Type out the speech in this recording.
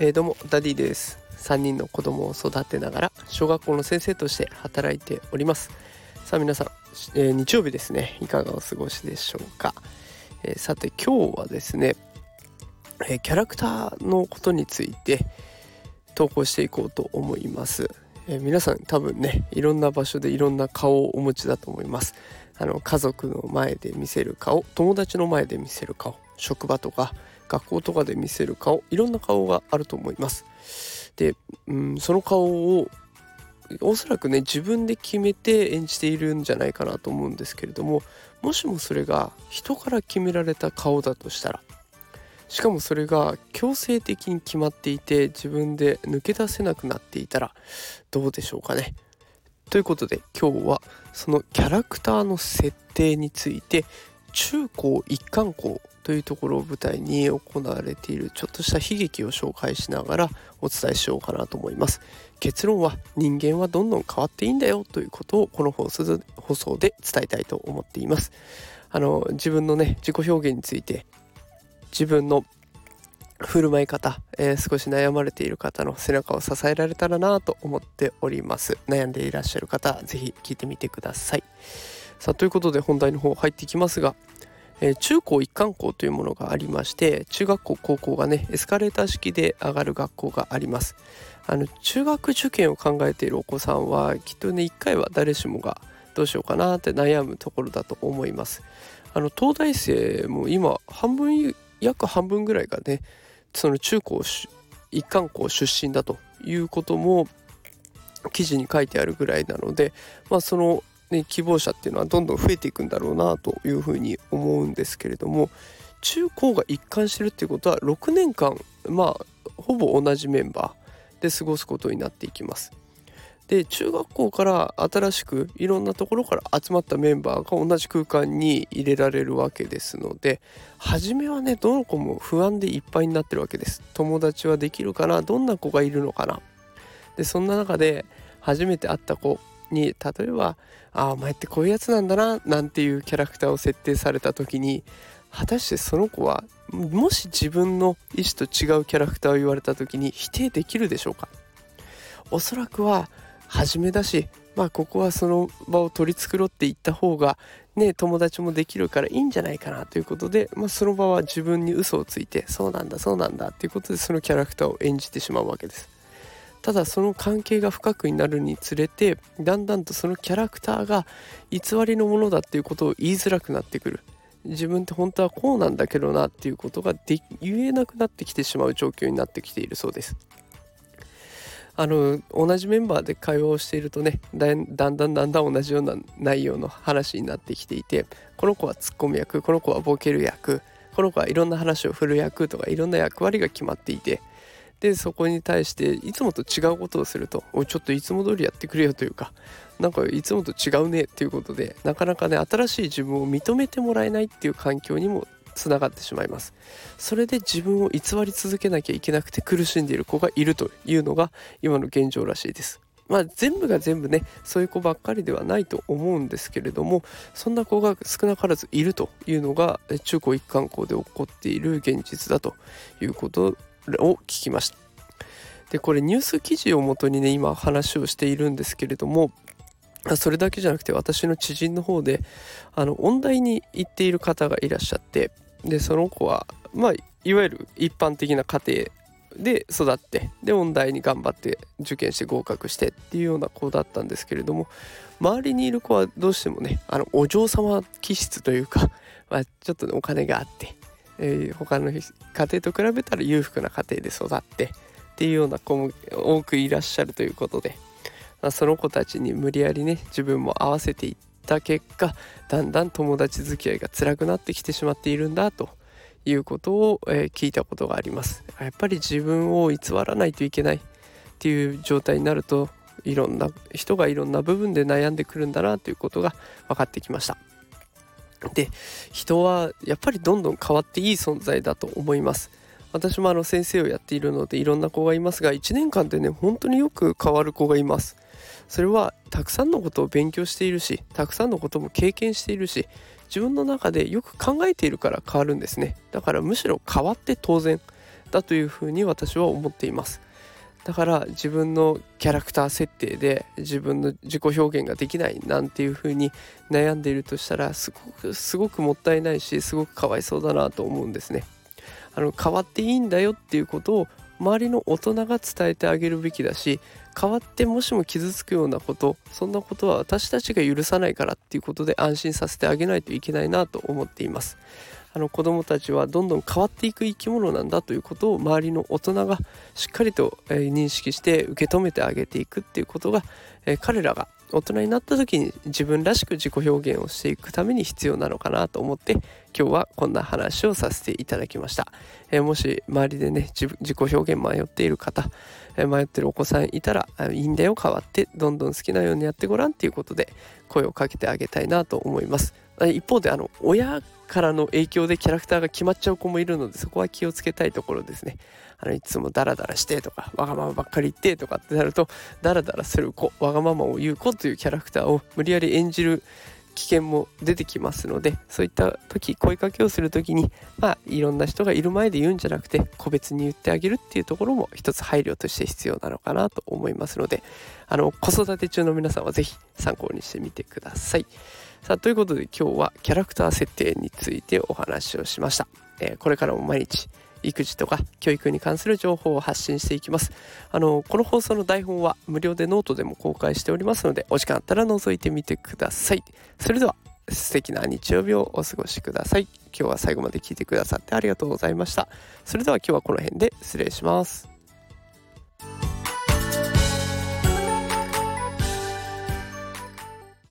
えー、どうもダディです。3人の子供を育てながら小学校の先生として働いております。さあ皆さん、えー、日曜日ですね。いかがお過ごしでしょうか、えー、さて今日はですね、えキャラクターのことについて投稿していこうと思います、え皆さん多分ねいろんな場所でいろんな顔をお持ちだと思います。あの家族の前で見せる顔友達の前で見せる顔職場とか学校とかで見せる顔いろんな顔があると思います。で、うん、その顔をおそらくね自分で決めて演じているんじゃないかなと思うんですけれどももしもそれが人から決められた顔だとしたらしかもそれが強制的に決まっていて自分で抜け出せなくなっていたらどうでしょうかね。ということで今日はそのキャラクターの設定について中高一貫校というところを舞台に行われているちょっとした悲劇を紹介しながらお伝えしようかなと思います。結論は人間はどんどん変わっていいんだよということをこの放送で伝えたいと思っています。あの自分のね自己表現について自分の振る舞い方、えー、少し悩まれている方の背中を支えられたらなと思っております。悩んでいらっしゃる方是非聞いてみてください。さあということで本題の方入っていきますが、えー、中高一貫校というものがありまして中学校高校がねエスカレーター式で上がる学校があります。あの中学受験を考えているお子さんはきっとね一回は誰しもがどうしようかなって悩むところだと思います。あの東大生も今半分約半分ぐらいがねその中高一貫校出身だということも記事に書いてあるぐらいなので、まあ、そのね、希望者っていうのはどんどん増えていくんだろうなというふうに思うんですけれども中高が一貫してるっていうことは6年間まあほぼ同じメンバーで過ごすことになっていきます。で中学校から新しくいろんなところから集まったメンバーが同じ空間に入れられるわけですので初めはねどの子も不安でいっぱいになってるわけです。友達はできるかな？どんな子がいるのかな？でそんな中で初めて会った子に例えば「ああお前ってこういうやつなんだな」なんていうキャラクターを設定された時に果たしてその子はもし自分の意思と違うキャラクターを言われた時に否定できるでしょうか？おそらくは初めだしまあここはその場を取り繕っていった方がね友達もできるからいいんじゃないかなということで、まあ、その場は自分に嘘をついてそうなんだそうなんだっていうことでそのキャラクターを演じてしまうわけです。ただその関係が深くになるにつれてだんだんとそのキャラクターが偽りのものだっていうことを言いづらくなってくる。自分って本当はこうなんだけどなっていうことがで言えなくなってきてしまう状況になってきているそうです。あの同じメンバーで会話をしているとねだんだんだんだん同じような内容の話になってきていてこの子はツッコミ役この子はボケる役この子はいろんな話を振る役とかいろんな役割が決まっていてでそこに対していつもと違うことをすると「おちょっといつも通りやってくれよ」というかなんかいつもと違うねっていうことでなかなかね新しい自分を認めてもらえないっていう環境にもつながってしまいます。それで自分を偽り続けなきゃいけなくて苦しんでいる子がいるというのが今の現状らしいです。まあ全部が全部ねそういう子ばっかりではないと思うんですけれどもそんな子が少なからずいるというのが中高一貫校で起こっている現実だということを聞きました。でこれニュース記事をもとにね今話をしているんですけれどもそれだけじゃなくて私の知人の方であの音大に行っている方がいらっしゃってでその子はまあいわゆる一般的な家庭で育ってで音大に頑張って受験して合格してっていうような子だったんですけれども周りにいる子はどうしてもねあのお嬢様気質というか、まあ、ちょっと、ね、お金があってえー、他の家庭と比べたら裕福な家庭で育ってっていうような子も多くいらっしゃるということで、まあ、その子たちに無理やりね自分も合わせていった結果だんだん友達付き合いが辛くなってきてしまっているんだということを、えー、聞いたことがあります。やっぱり自分を偽らないといけないっていう状態になるといろんな人がいろんな部分で悩んでくるんだなということが分かってきました。で人はやっぱりどんどん変わっていい存在だと思います。私もあの先生をやっているのでいろんな子がいますが1年間でね本当によく変わる子がいます。それはたくさんのことを勉強しているしたくさんのことも経験しているし自分の中でよく考えているから変わるんですね。だからむしろ変わって当然だというふうに私は思っています。だから自分のキャラクター設定で自分の自己表現ができないなんていうふうに悩んでいるとしたらすごくすごくもったいないしすごくかわいそうだなと思うんですね。あの変わっていいんだよっていうことを周りの大人が伝えてあげるべきだし変わってもしも傷つくようなことそんなことは私たちが許さないからっていうことで安心させてあげないといけないなと思っています。あの子どもたちはどんどん変わっていく生き物なんだということを周りの大人がしっかりと、え認識して受け止めてあげていくっていうことが、え彼らが大人になった時に自分らしく自己表現をしていくために必要なのかなと思って今日はこんな話をさせていただきました、えー、もし周りでね自己表現迷っている方、えー、迷ってるお子さんいたらいいんだよ変わってどんどん好きなようにやってごらんっていうことで声をかけてあげたいなと思います。一方であの親からの影響でキャラクターが決まっちゃう子もいるのでそこは気をつけたいところですねあのいつもダラダラしてとかわがままばっかり言ってとかってなるとダラダラする子わがままを言う子というキャラクターを無理やり演じる危険も出てきますのでそういった時声かけをする時にまあいろんな人がいる前で言うんじゃなくて個別に言ってあげるっていうところも一つ配慮として必要なのかなと思いますのであの子育て中の皆さんは是非参考にしてみてください。さあということで今日はキャラクター設定についてお話をしました、えー、これからも毎日育児とか教育に関する情報を発信していきます。あのこの放送の台本は無料でノートでも公開しておりますのでお時間あったら覗いてみてください。それでは素敵な日曜日をお過ごしください。今日は最後まで聞いてくださってありがとうございました。それでは今日はこの辺で失礼します。